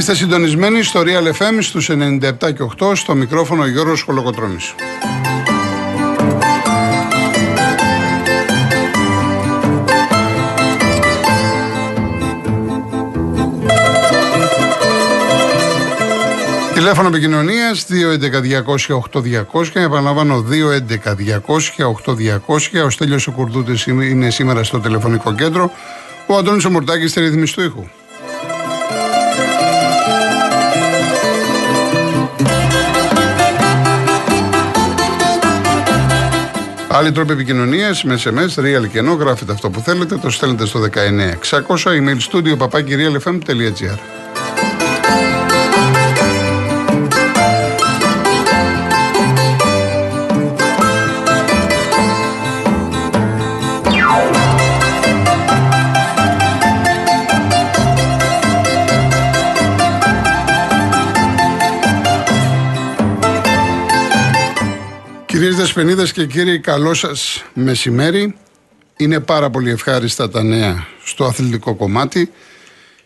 Είστε συντονισμένοι στο Real FM στους 97 και 8 στο μικρόφωνο Γιώργος Χολοκοτρώνης. Τηλέφωνο επικοινωνίας 211-200-8200 και επαναλαμβάνω 211-200-8200. Ο Στέλιος ο Κουρδούτης είναι σήμερα στο τηλεφωνικό κέντρο. Ο Αντώνης ο Μουρτάκης στη ρύθμιση του ήχου. Άλλοι τρόποι επικοινωνίας με SMS, real και ενώ γράφετε αυτό που θέλετε, το στέλνετε στο 19600 email studio papakirialfm.gr. Κυρίες Δεσποινίδες και κύριοι, καλό σας μεσημέρι. Είναι πάρα πολύ ευχάριστα τα νέα στο αθλητικό κομμάτι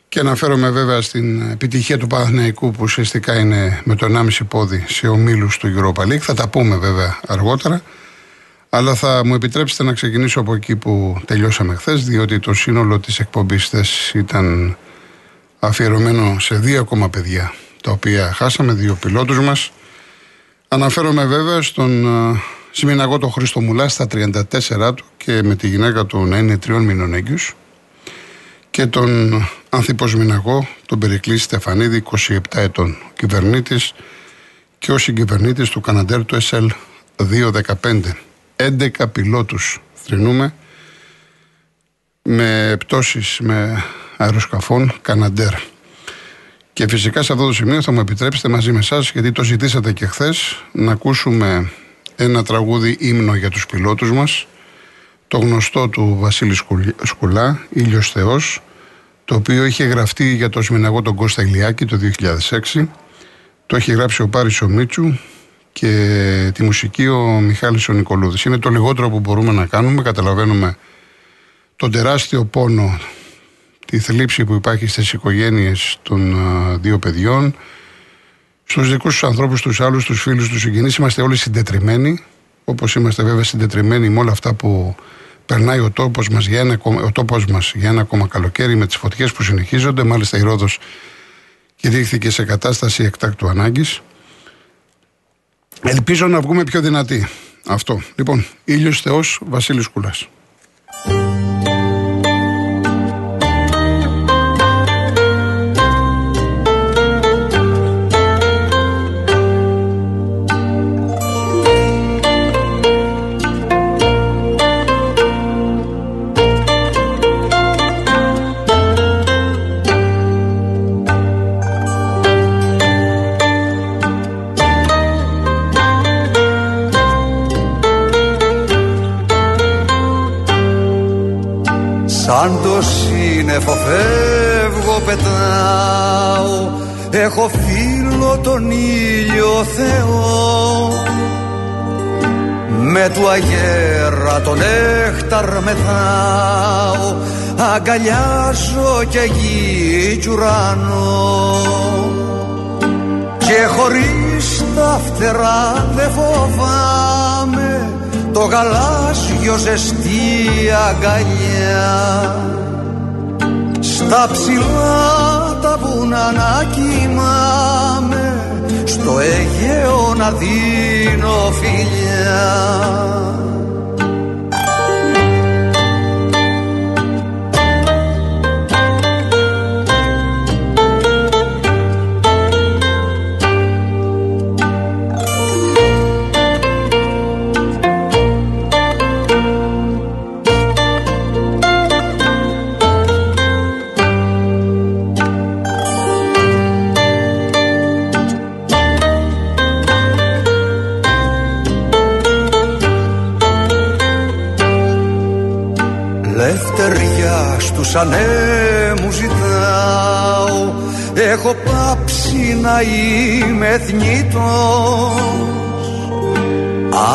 και αναφέρομαι βέβαια στην επιτυχία του Παναθηναϊκού που ουσιαστικά είναι με το 1,5 πόδι σε ομίλους του Europa League. Θα τα πούμε βέβαια αργότερα. Αλλά θα μου επιτρέψετε να ξεκινήσω από εκεί που τελειώσαμε χθες, διότι το σύνολο της εκπομπής θες ήταν αφιερωμένο σε δύο ακόμα παιδιά, τα οποία χάσαμε, δύο πιλότους μας. Αναφέρομαι βέβαια στον Σιμιναγό τον Χρήστο Μουλά στα 34 του και με τη γυναίκα του να είναι τριών μήνων έγκυους και τον Ανθίπος Μιναγό, τον Περικλή Στεφανίδη, 27 ετών, κυβερνήτης και ο συγκυβερνήτης του Καναντέρ του SL 215. 11 πιλότους θρυνούμε με πτώσεις με αεροσκαφών Καναντέρ. Και φυσικά σε αυτό το σημείο θα μου επιτρέψετε μαζί με εσάς, γιατί το ζητήσατε και χθες, να ακούσουμε ένα τραγούδι ύμνο για τους πιλότους μας, το γνωστό του Βασίλη Σκουλά, Ήλιος Θεός, το οποίο είχε γραφτεί για το Σμιναγό τον Κώστα Ηλιάκη το 2006, το έχει γράψει ο Πάρης ο Μίτσου και τη μουσική ο Μιχάλης ο Νικολούδης. Είναι το λιγότερο που μπορούμε να κάνουμε, καταλαβαίνουμε τον τεράστιο πόνο τη θλίψη που υπάρχει στις οικογένειες των δύο παιδιών, στους δικούς τους ανθρώπους, τους άλλους, τους φίλους, τους συγγενείς. Είμαστε όλοι συντετριμένοι, όπως είμαστε βέβαια συντετριμένοι με όλα αυτά που περνάει ο τόπος μας για ένα, ο τόπος μας για ένα ακόμα καλοκαίρι με τις φωτιές που συνεχίζονται. Μάλιστα η Ρόδος κηρύχθηκε σε κατάσταση εκτάκτου ανάγκης. Ελπίζω να βγούμε πιο δυνατοί. Αυτό. Λοιπόν, ήλιος Θεός, Βασίλης Κουλάς. Σαν το σύννεφο φεύγω πετάω. Έχω φίλο τον ήλιο Θεό. Με του αγέρα τον έκταρ μεθάω. Αγκαλιάζω και γη κι ουρανό Και χωρίς τα φτερά δεν φοβάμαι το γαλάζιο ζεστή αγκαλιά. Στα ψηλά τα βουνά να κοιμάμαι στο Αιγαίο να δίνω φιλιά στους ανέμους ζητάω. Έχω πάψει να είμαι θνητός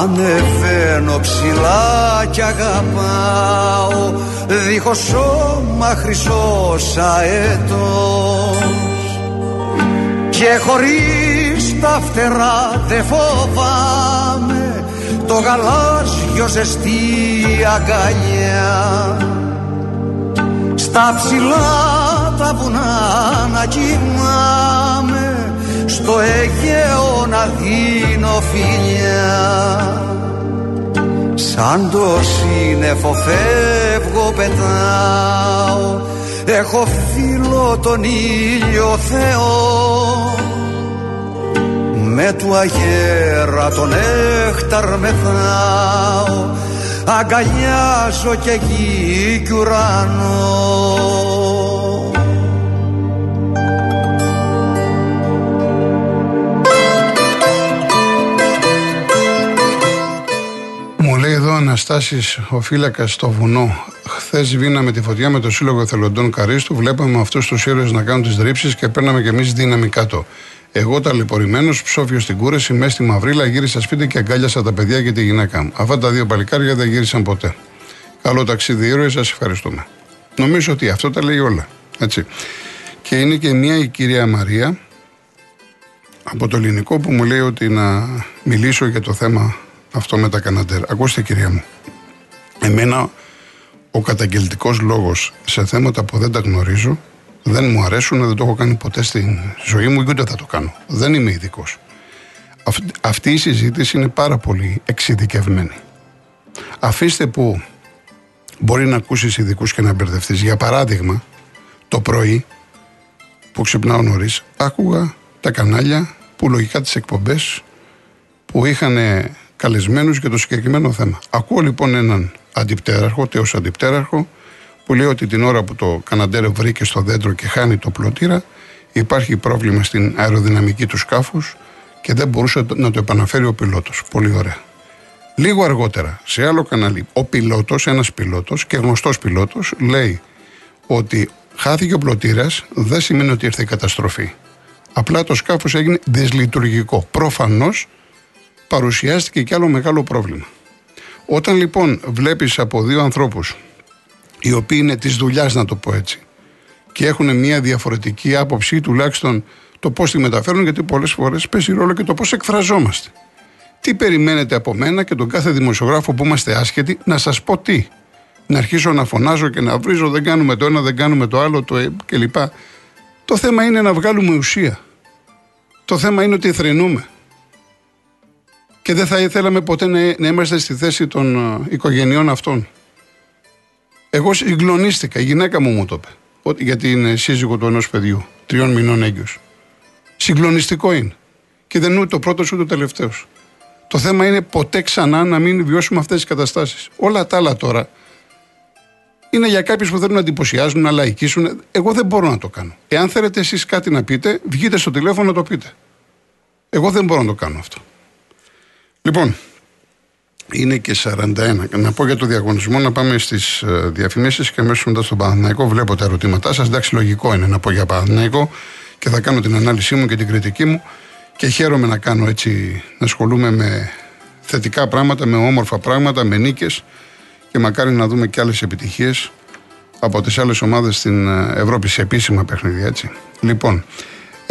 Ανεβαίνω ψηλά κι αγαπάω. Δίχως σώμα χρυσός αετός και χωρίς τα φτερά δεν φοβάμαι. Το γαλάζιο ζεστή αγκαλιά στα ψηλά τα βουνά να κοιμάμαι στο Αιγαίο να δίνω φιλιά. Σαν το σύννεφο φεύγω πετάω έχω φίλο τον ήλιο Θεό. Με του αγέρα τον έχταρ μεθάω αγκαλιάζω και γη κι ουρανό Αναστάσει, ο φύλακας στο βουνό. Χθες βίναμε τη φωτιά με το Σύλλογο Εθελοντών Καρίστου. Βλέπαμε αυτούς τους ήρωες να κάνουν τις ρήψεις και παίρναμε κι εμείς δύναμη κάτω. Εγώ ταλαιπωρημένο, ψόφιο στην κούρεση, μέσα στη μαυρίλα, γύρισα σπίτι και αγκάλιασα τα παιδιά και τη γυναίκα μου. Αυτά τα δύο παλικάρια δεν γύρισαν ποτέ. Καλό ταξίδι, ήρωες, σας ευχαριστούμε. Νομίζω ότι αυτό τα λέει όλα. Έτσι. Και είναι και μία η κυρία Μαρία από το ελληνικό που μου λέει ότι να μιλήσω για το θέμα αυτό με τα Καναντέρ. Ακούστε κυρία μου, εμένα ο καταγγελτικός λόγος σε θέματα που δεν τα γνωρίζω δεν μου αρέσουν, δεν το έχω κάνει ποτέ στην ζωή μου και ούτε θα το κάνω. Δεν είμαι ειδικός. Αυτή η συζήτηση είναι πάρα πολύ εξειδικευμένη. Αφήστε που μπορεί να ακούσεις ειδικούς και να μπερδευτείς. Για παράδειγμα, το πρωί που ξυπνάω νωρίς, άκουγα τα κανάλια που λογικά τις εκπομπές που είχαν καλεσμένους για το συγκεκριμένο θέμα. Ακούω λοιπόν έναν αντιπτέραρχο, τέος αντιπτέραρχο, που λέει ότι την ώρα που το Καναντέρ βρήκε στο δέντρο και χάνει το πλωτήρα, υπάρχει πρόβλημα στην αεροδυναμική του σκάφους και δεν μπορούσε να το επαναφέρει ο πιλότος. Πολύ ωραία. Λίγο αργότερα, σε άλλο κανάλι, ο πιλότος, ένας πιλότος και γνωστός πιλότος, λέει ότι χάθηκε ο πλωτήρας, δεν σημαίνει ότι ήρθε η καταστροφή. Απλά το σκάφος έγινε δυσλειτουργικό. Προφανώς παρουσιάστηκε και άλλο μεγάλο πρόβλημα. Όταν λοιπόν βλέπεις από δύο ανθρώπους οι οποίοι είναι της δουλειάς να το πω έτσι και έχουν μια διαφορετική άποψη τουλάχιστον το πώς τη μεταφέρουν γιατί πολλές φορές παίζει ρόλο και το πώς εκφραζόμαστε. Τι περιμένετε από μένα και τον κάθε δημοσιογράφο που είμαστε άσχετοι να σας πω τι. Να αρχίσω να φωνάζω και να βρίζω δεν κάνουμε το ένα, δεν κάνουμε το άλλο το ε, κλπ. Το θέμα είναι να βγάλουμε ουσία. Το θέμα είναι ότι θρενούμε και δεν θα ήθελαμε ποτέ να, είμαστε στη θέση των ε, οικογενειών αυτών. Εγώ συγκλονίστηκα, η γυναίκα μου μου το είπε, γιατί είναι σύζυγο του ενός παιδιού, τριών μηνών έγκυος. Συγκλονιστικό είναι. Και δεν είναι ούτε ο πρώτος ούτε ο τελευταίος. Το θέμα είναι ποτέ ξανά να μην βιώσουμε αυτές τις καταστάσεις. Όλα τα άλλα τώρα είναι για κάποιους που θέλουν να εντυπωσιάζουν, να λαϊκίσουν. Εγώ δεν μπορώ να το κάνω. Εάν θέλετε εσείς κάτι να πείτε, βγείτε στο τηλέφωνο να το πείτε. Εγώ δεν μπορώ να το κάνω αυτό. Λοιπόν, είναι και 41. Να πω για το διαγωνισμό, να πάμε στις ε, διαφημίσεις και αμέσως μετά στον Παναθηναϊκό. Βλέπω τα ερωτήματά σας. Εντάξει, λογικό είναι να πω για Παναθηναϊκό και θα κάνω την ανάλυση μου και την κριτική μου. Και χαίρομαι να κάνω έτσι, να ασχολούμαι με θετικά πράγματα, με όμορφα πράγματα, με νίκες και μακάρι να δούμε και άλλες επιτυχίες από τις άλλες ομάδες στην ε, Ευρώπη σε επίσημα παιχνίδια, έτσι. Λοιπόν,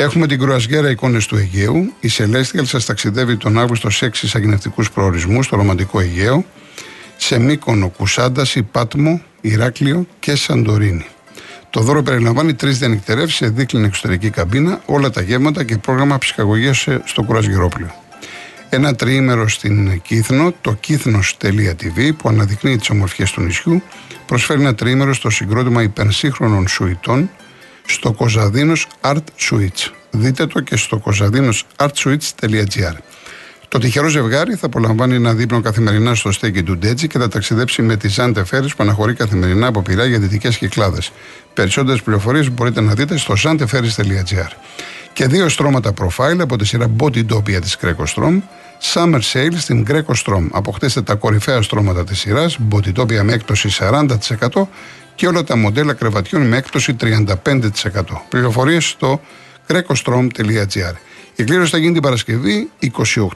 Έχουμε την κρουαζιέρα εικόνες του Αιγαίου. Η Celestial σας ταξιδεύει τον Αύγουστο σε έξι αγνευτικού προορισμούς στο ρομαντικό Αιγαίο, σε Μύκονο, Κουσάντας, Πάτμο, Ηράκλειο και Σαντορίνη. Το δώρο περιλαμβάνει τρεις διανυκτερεύσεις σε δίκλινη εξωτερική καμπίνα, όλα τα γεύματα και πρόγραμμα ψυχαγωγίας στο κουρασγερόπλαιο. Ένα τριήμερο στην Κύθνο, το κύθνο.tv, που αναδεικνύει τις ομορφιές του νησιού, προσφέρει ένα τριήμερο στο συγκρότημα υπερσύγχρονων σουητών, στο Κοζαδίνος Art Suites. Δείτε το και στο κοζαδίνος.artsuites.gr. Το τυχερό ζευγάρι θα απολαμβάνει ένα δείπνο καθημερινά στο στέκι του Ντέτζι και θα ταξιδέψει με τη Ζάντε Φέρι που αναχωρεί καθημερινά από πειρά για δυτικές κυκλάδες. Περισσότερες πληροφορίες μπορείτε να δείτε στο zanteferris.gr. Και δύο στρώματα profile από τη σειρά Body Dopia της Greco Strom, Summer Sale στην Greco Strom. Αποκτήστε τα κορυφαία στρώματα της σειράς, Body Dopia με έκπτωση 40% και όλα τα μοντέλα κρεβατιών με έκπτωση 35%. Πληροφορίες στο grecostrom.gr. Η κλήρωση θα γίνει την Παρασκευή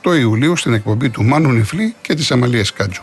28 Ιουλίου στην εκπομπή του Μάνου Νιφλή και της Αμαλίας Κάτζου.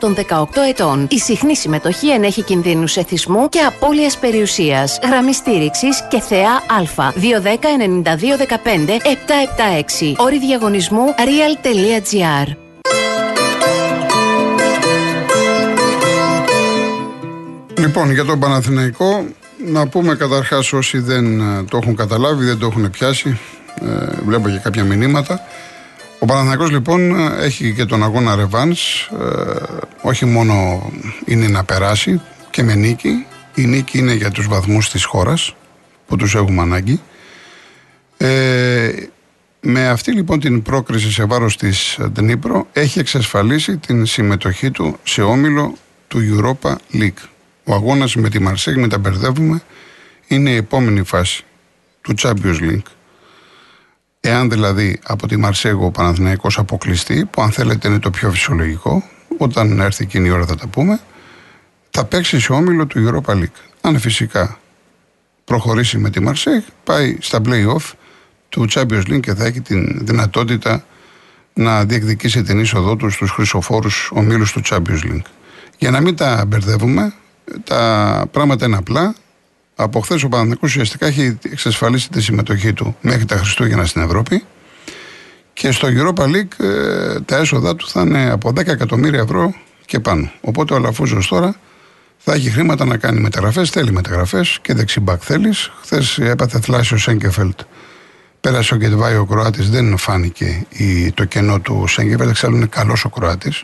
των 18 ετών. Η συχνή συμμετοχή ενέχει κινδύνους εθισμού και απώλειας περιουσίας. Γραμμή στήριξης και θεά Α. 210 92 15 776. Όρη διαγωνισμού real.gr. Λοιπόν, για τον Παναθηναϊκό, να πούμε καταρχάς όσοι δεν ε, το έχουν καταλάβει, δεν το έχουν πιάσει, ε, βλέπω και κάποια μηνύματα. Ο Παναθηναϊκός λοιπόν έχει και τον αγώνα ρεβάνς, ε, όχι μόνο είναι να περάσει και με νίκη, η νίκη είναι για τους βαθμούς της χώρας που τους έχουμε ανάγκη. Ε, με αυτή λοιπόν την πρόκριση σε βάρος της Ντνίπρο έχει εξασφαλίσει την συμμετοχή του σε όμιλο του Europa League. Ο αγώνας με τη Μαρσέγ, με τα μπερδεύουμε, είναι η επόμενη φάση του Champions League. Εάν δηλαδή από τη Μαρσέγο ο Παναθηναϊκός αποκλειστεί, που αν θέλετε είναι το πιο φυσιολογικό, όταν έρθει εκείνη η ώρα θα τα πούμε, θα παίξει σε όμιλο του Europa League. Αν φυσικά προχωρήσει με τη Μαρσέγ, πάει στα play-off του Champions League και θα έχει την δυνατότητα να διεκδικήσει την είσοδό του στους χρυσοφόρους ομίλους του Champions League. Για να μην τα μπερδεύουμε, τα πράγματα είναι απλά. Από χθες ο Παναθηναϊκός ουσιαστικά έχει εξασφαλίσει τη συμμετοχή του μέχρι τα Χριστούγεννα στην Ευρώπη και στο Europa League ε, τα έσοδα του θα είναι από 10 εκατομμύρια ευρώ και πάνω. Οπότε ο Αλαφούζος τώρα θα έχει χρήματα να κάνει μεταγραφές, θέλει μεταγραφές και δεξιμπάκ θέλεις. Χθες έπαθε θλάσσιο Σέγκεφελτ. Πέρασε ο Γκετβάη ο Κροάτης, δεν φάνηκε η, το κενό του Σέγκεφελτ. Εξάλλου είναι καλός ο Κροάτης.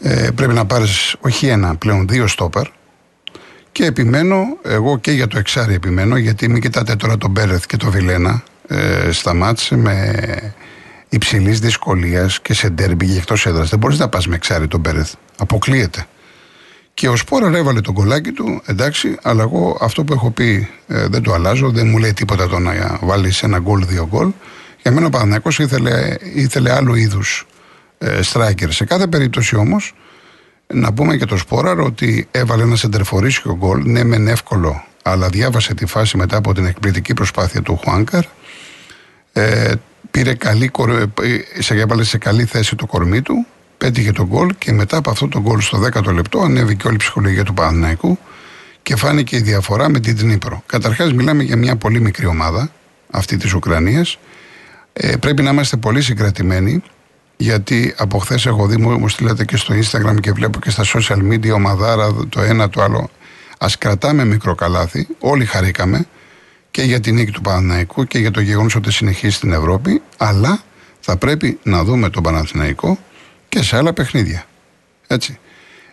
Ε, πρέπει να πάρεις όχι ένα, πλέον δύο στόπερ. Και επιμένω, εγώ και για το εξάρι επιμένω, γιατί μην κοιτάτε τώρα τον Μπέρεθ και τον Βιλένα ε, στα μάτς με υψηλής δυσκολίας και σε ντέρμπι και εκτός έδρας. Δεν μπορείς να πας με εξάρι τον Μπέρεθ. Αποκλείεται. Και ο Σπόρα έβαλε τον κολάκι του, εντάξει, αλλά εγώ αυτό που έχω πει ε, δεν το αλλάζω, δεν μου λέει τίποτα το να βάλεις ένα γκολ, δύο γκολ. Για μένα ο Παναθυνακό ήθελε, ήθελε άλλου είδους ε, striker. Σε κάθε περίπτωση όμως, να πούμε και το Σπόραρ ότι έβαλε ένα σεντερφορίσιο γκολ, ναι, μεν εύκολο, αλλά διάβασε τη φάση μετά από την εκπληκτική προσπάθεια του Χουάνκαρ. Ε, πήρε καλή, ε, σε, έβαλε σε καλή θέση το κορμί του, πέτυχε τον γκολ και μετά από αυτό το γκολ στο 10ο λεπτό ανέβηκε όλη η ψυχολογία του Παναθηναϊκού και φάνηκε η διαφορά με την Τνίπρο. Καταρχάς, μιλάμε για μια πολύ μικρή ομάδα, αυτή της Ουκρανίας. Ε, πρέπει να είμαστε πολύ συγκρατημένοι γιατί από χθες έχω δει, μου, μου στείλατε και στο Instagram και βλέπω και στα social media ομαδάρα το ένα το άλλο. Α κρατάμε μικρό καλάθι, όλοι χαρήκαμε και για την νίκη του Παναθηναϊκού και για το γεγονός ότι συνεχίζει στην Ευρώπη, αλλά θα πρέπει να δούμε τον Παναθηναϊκό και σε άλλα παιχνίδια. Έτσι.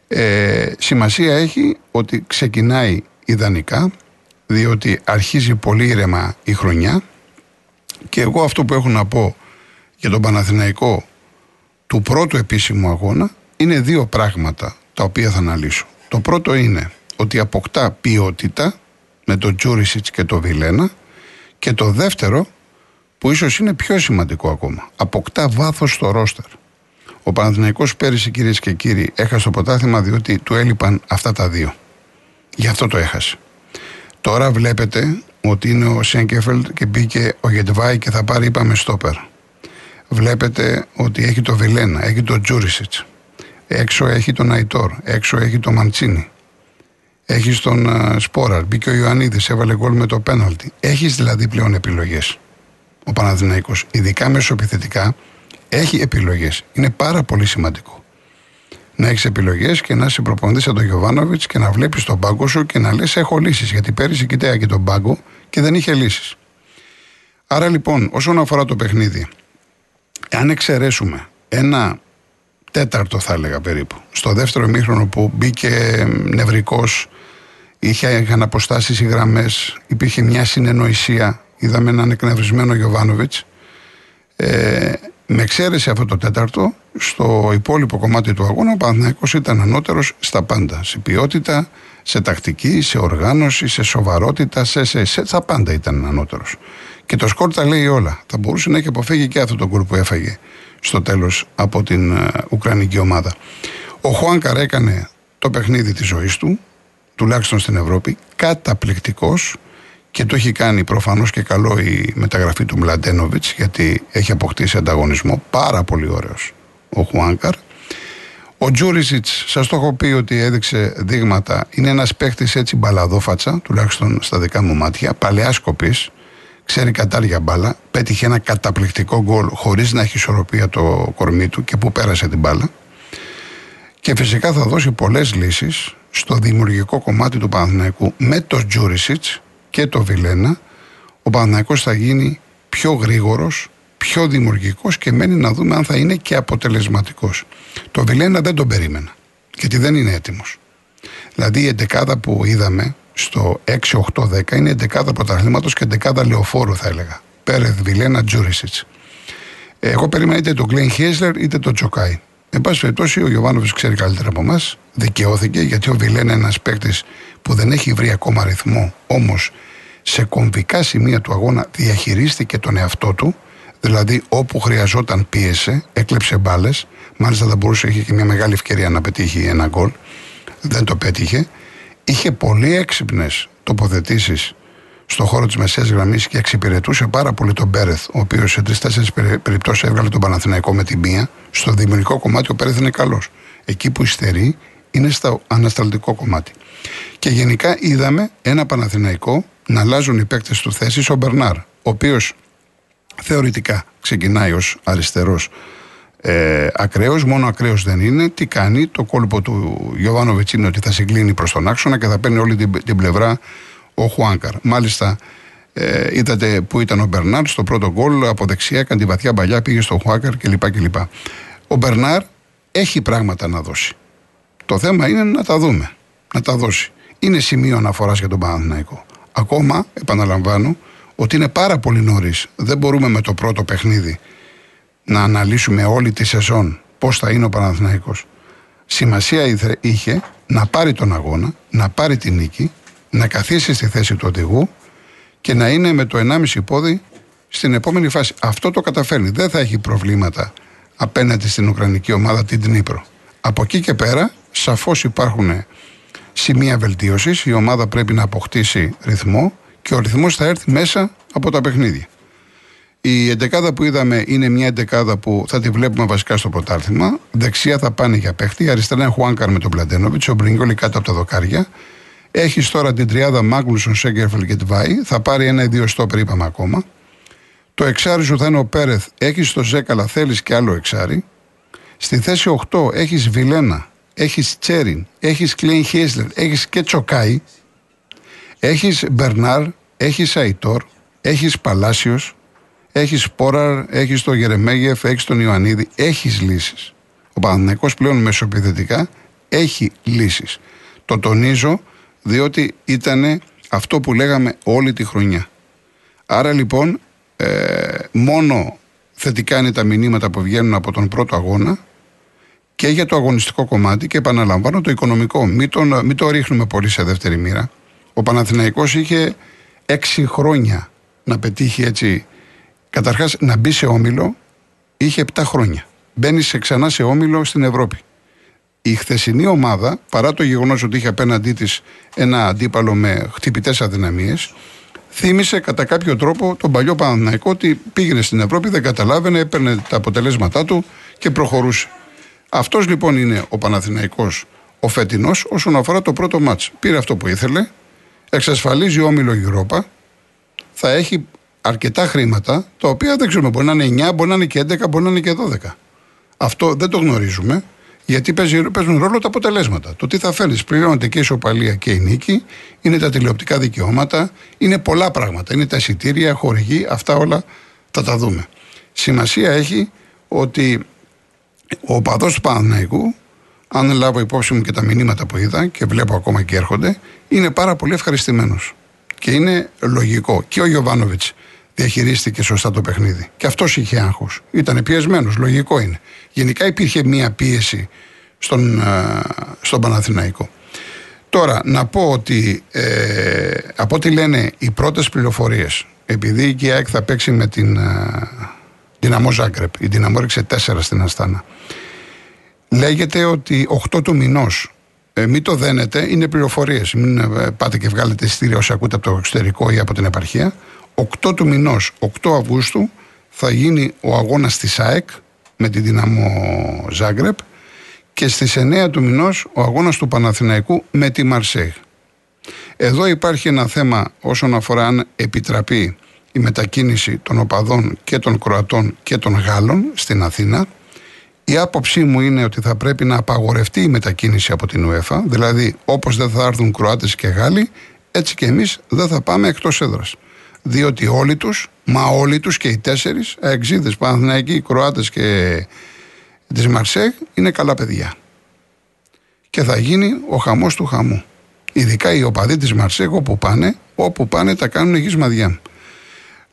Ε, σημασία έχει ότι ξεκινάει ιδανικά, διότι αρχίζει πολύ ήρεμα η χρονιά και εγώ αυτό που έχω να πω για τον Παναθηναϊκό του πρώτου επίσημου αγώνα είναι δύο πράγματα τα οποία θα αναλύσω. Το πρώτο είναι ότι αποκτά ποιότητα με τον Τζούρισιτς και τον Βιλένα και το δεύτερο που ίσως είναι πιο σημαντικό ακόμα αποκτά βάθος στο ρόστερ. Ο Παναθηναϊκός πέρυσι κυρίες και κύριοι έχασε το ποτάθημα διότι του έλειπαν αυτά τα δύο. Γι' αυτό το έχασε. Τώρα βλέπετε ότι είναι ο Σέγκεφελτ και μπήκε ο Γετβάη και θα πάρει είπαμε στόπερ βλέπετε ότι έχει το Βιλένα, έχει το Τζούρισιτς. Έξω έχει τον Αϊτόρ, έξω έχει το Μαντσίνη. Έχει τον uh, Σπόραρ, μπήκε ο Ιωαννίδης, έβαλε γκολ με το πέναλτι. Έχεις δηλαδή πλέον επιλογές. Ο Παναδημαϊκός, ειδικά μεσοπιθετικά, έχει επιλογές. Είναι πάρα πολύ σημαντικό. Να έχεις επιλογές και να είσαι προπονητή σαν τον Γιωβάνοβιτς και να βλέπεις τον πάγκο σου και να λες: Έχω λύσεις. Γιατί πέρυσι κοιτάει και τον πάγκο και δεν είχε λύσεις. Άρα λοιπόν, όσον αφορά το παιχνίδι, αν εξαιρέσουμε ένα τέταρτο θα έλεγα περίπου, στο δεύτερο μήχρονο που μπήκε νευρικός, είχε, είχαν αποστάσεις οι γραμμές, υπήρχε μια συνεννοησία, είδαμε έναν εκνευρισμένο Γιωβάνοβιτς, ε, με εξαίρεση αυτό το τέταρτο, στο υπόλοιπο κομμάτι του αγώνα ο Παναθηναϊκός ήταν ανώτερος στα πάντα. Σε ποιότητα, σε τακτική, σε οργάνωση, σε σοβαρότητα, σε, σε, σε, στα πάντα ήταν ανώτερος. Και το σκορ τα λέει όλα. Θα μπορούσε να έχει αποφύγει και αυτό το γκολ που έφαγε στο τέλος από την uh, Ουκρανική ομάδα. Ο Χουάνκαρ έκανε το παιχνίδι της ζωής του, τουλάχιστον στην Ευρώπη, καταπληκτικός και το έχει κάνει προφανώς και καλό η μεταγραφή του Μλαντένοβιτς γιατί έχει αποκτήσει ανταγωνισμό, πάρα πολύ ωραίος ο Χουάνκαρ. Ο Τζούρισιτς, σας το έχω πει ότι έδειξε δείγματα, είναι ένας παίχτη έτσι μπαλαδόφατσα, τουλάχιστον στα δικά μου μάτια, παλαιά σκοπή, ξέρει κατάρια μπάλα, πέτυχε ένα καταπληκτικό γκολ χωρίς να έχει ισορροπία το κορμί του και που πέρασε την μπάλα. Και φυσικά θα δώσει πολλές λύσεις στο δημιουργικό κομμάτι του Παναθηναϊκού με το Τζούρισιτς και το Βιλένα. Ο Παναθηναϊκός θα γίνει πιο γρήγορος, πιο δημιουργικός και μένει να δούμε αν θα είναι και αποτελεσματικός. Το Βιλένα δεν τον περίμενα. Γιατί δεν είναι έτοιμος. Δηλαδή η εντεκάδα που είδαμε στο 6-8-10 είναι εντεκάδα πρωταθλήματος και εντεκάδα λεωφόρου, θα έλεγα. Πέρεθ, Βιλένα, Τζούρισιτς. Εγώ περίμενα είτε τον Γκλέν Χέσλερ είτε τον Τζοκάι. Εν πάση περιπτώσει, ο Γιωβάνοβιτς ξέρει καλύτερα από εμάς. Δικαιώθηκε γιατί ο Βιλένα είναι ένας παίκτης που δεν έχει βρει ακόμα ρυθμό. Όμως σε κομβικά σημεία του αγώνα διαχειρίστηκε τον εαυτό του Δηλαδή, όπου χρειαζόταν πίεσε, έκλεψε μπάλες. Μάλιστα, θα μπορούσε, είχε και μια μεγάλη ευκαιρία να πετύχει ένα γκολ. Δεν το πέτυχε. Είχε πολύ έξυπνες τοποθετήσεις στο χώρο της μεσαίας γραμμής και εξυπηρετούσε πάρα πολύ τον Πέρεθ, ο οποίος σε τρει-τέσσερι περιπτώσεις έβγαλε τον Παναθηναϊκό με τη μία. Στο δημιουργικό κομμάτι ο Πέρεθ είναι καλός. Εκεί που υστερεί είναι στο ανασταλτικό κομμάτι. Και γενικά είδαμε ένα Παναθηναϊκό να αλλάζουν οι παίκτες του θέση. Ο Μπερνάρ, ο οποίος θεωρητικά ξεκινάει ως αριστερός ε, ακραίος, μόνο ακραίος δεν είναι. Τι κάνει, το κόλπο του Γιωβάνοβιτς είναι ότι θα συγκλίνει προς τον άξονα και θα παίρνει όλη την, την πλευρά ο Χουάνκαρ. Μάλιστα, ε, είδατε που ήταν ο Μπερνάρ στο πρώτο γκολ, από δεξιά έκανε τη βαθιά παλιά, πήγε στο Χουάνκαρ κλπ. κλπ. Ο Μπερνάρ έχει πράγματα να δώσει. Το θέμα είναι να τα δούμε, να τα δώσει. Είναι σημείο αναφοράς για τον Παναθηναϊκό. Ακόμα, επαναλαμβάνω, ότι είναι πάρα πολύ νωρίς. Δεν μπορούμε με το πρώτο παιχνίδι να αναλύσουμε όλη τη σεζόν πώς θα είναι ο Παναθηναϊκός. Σημασία είχε να πάρει τον αγώνα, να πάρει την νίκη, να καθίσει στη θέση του οδηγού και να είναι με το 1,5 πόδι στην επόμενη φάση. Αυτό το καταφέρνει. Δεν θα έχει προβλήματα απέναντι στην Ουκρανική ομάδα την Τνίπρο. Από εκεί και πέρα, σαφώς υπάρχουν σημεία βελτίωσης. Η ομάδα πρέπει να αποκτήσει ρυθμό και ο ρυθμός θα έρθει μέσα από τα παιχνίδια. Η εντεκάδα που είδαμε είναι μια εντεκάδα που θα τη βλέπουμε βασικά στο πρωτάθλημα. Δεξιά θα πάνε για παίχτη. Αριστερά είναι Χουάνκαρ με τον Πλαντένοβιτς, ο Μπριγκόλη κάτω από τα δοκάρια. Έχεις τώρα την τριάδα Μάγκλουσον, Σέγκερφελ και Τβάη. Θα πάρει ένα ή δύο στόπερ, είπαμε ακόμα. Το εξάρι σου θα είναι ο Πέρεθ. Έχεις το Ζέκαλα, θέλεις και άλλο εξάρι. Στη θέση 8 έχεις Βιλένα, έχεις Τσέριν, έχεις Κλέιν Χέσλερ, έχεις και Τσοκάι. Έχεις Μπερνάρ, έχεις Αϊτόρ, έχεις Παλάσιος, έχεις Πόραρ, έχεις τον Γερεμέγεφ, έχεις τον Ιωαννίδη. Έχεις λύσεις. Ο Παναθηναϊκός πλέον μεσοπαιδευτικά έχει λύσεις. Το τονίζω διότι ήταν αυτό που λέγαμε όλη τη χρονιά. Άρα λοιπόν ε, μόνο θετικά είναι τα μηνύματα που βγαίνουν από τον πρώτο αγώνα και για το αγωνιστικό κομμάτι και επαναλαμβάνω το οικονομικό. Μην, τον, μην το ρίχνουμε πολύ σε δεύτερη μοίρα. Ο Παναθηναϊκός είχε έξι χρόνια να πετύχει έτσι. Καταρχάς να μπει σε όμιλο είχε επτά χρόνια. Μπαίνει σε ξανά σε όμιλο στην Ευρώπη. Η χθεσινή ομάδα, παρά το γεγονός ότι είχε απέναντί της ένα αντίπαλο με χτυπητές αδυναμίες, θύμισε κατά κάποιο τρόπο τον παλιό Παναθηναϊκό ότι πήγαινε στην Ευρώπη, δεν καταλάβαινε, έπαιρνε τα αποτελέσματά του και προχωρούσε. Αυτός λοιπόν είναι ο Παναθηναϊκός ο φετινός όσον αφορά το πρώτο μάτς. Πήρε αυτό που ήθελε, εξασφαλίζει ο όμιλο Europa, θα έχει αρκετά χρήματα, τα οποία δεν ξέρουμε, μπορεί να είναι 9, μπορεί να είναι και 11, μπορεί να είναι και 12. Αυτό δεν το γνωρίζουμε, γιατί παίζουν ρόλο τα αποτελέσματα. Το τι θα φέρνει, πληρώνεται και η ισοπαλία και η νίκη, είναι τα τηλεοπτικά δικαιώματα, είναι πολλά πράγματα. Είναι τα εισιτήρια, χορηγοί, αυτά όλα θα τα δούμε. Σημασία έχει ότι ο παδό του Παναναϊκού αν λάβω υπόψη μου και τα μηνύματα που είδα και βλέπω ακόμα και έρχονται, είναι πάρα πολύ ευχαριστημένος. Και είναι λογικό. Και ο Γιωβάνοβιτς διαχειρίστηκε σωστά το παιχνίδι. Και αυτός είχε άγχος. Ήταν πιεσμένος, λογικό είναι. Γενικά υπήρχε μία πίεση στον, στον Παναθηναϊκό. Τώρα, να πω ότι ε, από ό,τι λένε οι πρώτες πληροφορίες, επειδή η ΑΕΚ θα παίξει με την Δυναμό Ζάγκρεπ, η Δυναμό ρίξε 4 στην Αστάνα. Λέγεται ότι 8 του μηνός, ε, μην το δένετε, είναι πληροφορίες. Μην ε, πάτε και βγάλετε εισιτήρια όσοι ακούτε από το εξωτερικό ή από την επαρχία. 8 του μηνός, 8 Αυγούστου, θα γίνει ο αγώνας τη ΑΕΚ με τη Δυναμό Ζάγκρεπ και στις 9 του μηνός ο αγώνας του Παναθηναϊκού με τη Μαρσέη. Εδώ υπάρχει ένα θέμα όσον αφορά αν επιτραπεί η μετακίνηση των οπαδών και των Κροατών και των Γάλλων στην Αθήνα. Η άποψή μου είναι ότι θα πρέπει να απαγορευτεί η μετακίνηση από την UEFA, δηλαδή όπως δεν θα έρθουν Κροάτες και Γάλλοι, έτσι και εμείς δεν θα πάμε εκτός έδρας. Διότι όλοι τους, μα όλοι τους και οι τέσσερις, εξίδες, Παναθηναϊκοί, Κροάτες και της Μαρσέγ είναι καλά παιδιά. Και θα γίνει ο χαμός του χαμού. Ειδικά οι οπαδοί της Μαρσέγ όπου πάνε, όπου πάνε τα κάνουν γυσμαδιά.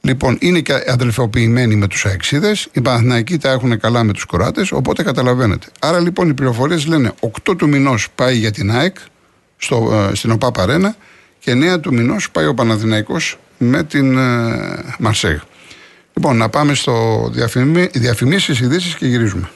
Λοιπόν, είναι και αδελφοποιημένοι με τους Αεξίδε. Οι Παναθηναϊκοί τα έχουν καλά με τους Κοράτε, οπότε καταλαβαίνετε. Άρα λοιπόν οι πληροφορίες λένε 8 του μηνός πάει για την ΑΕΚ στο, ε, στην ΟΠΑ Παρένα και 9 του μηνός πάει ο Παναθηναϊκός με την ε, Μαρσέγ. Λοιπόν, να πάμε στο διαφημί... διαφημίσεις, ειδήσεις και γυρίζουμε.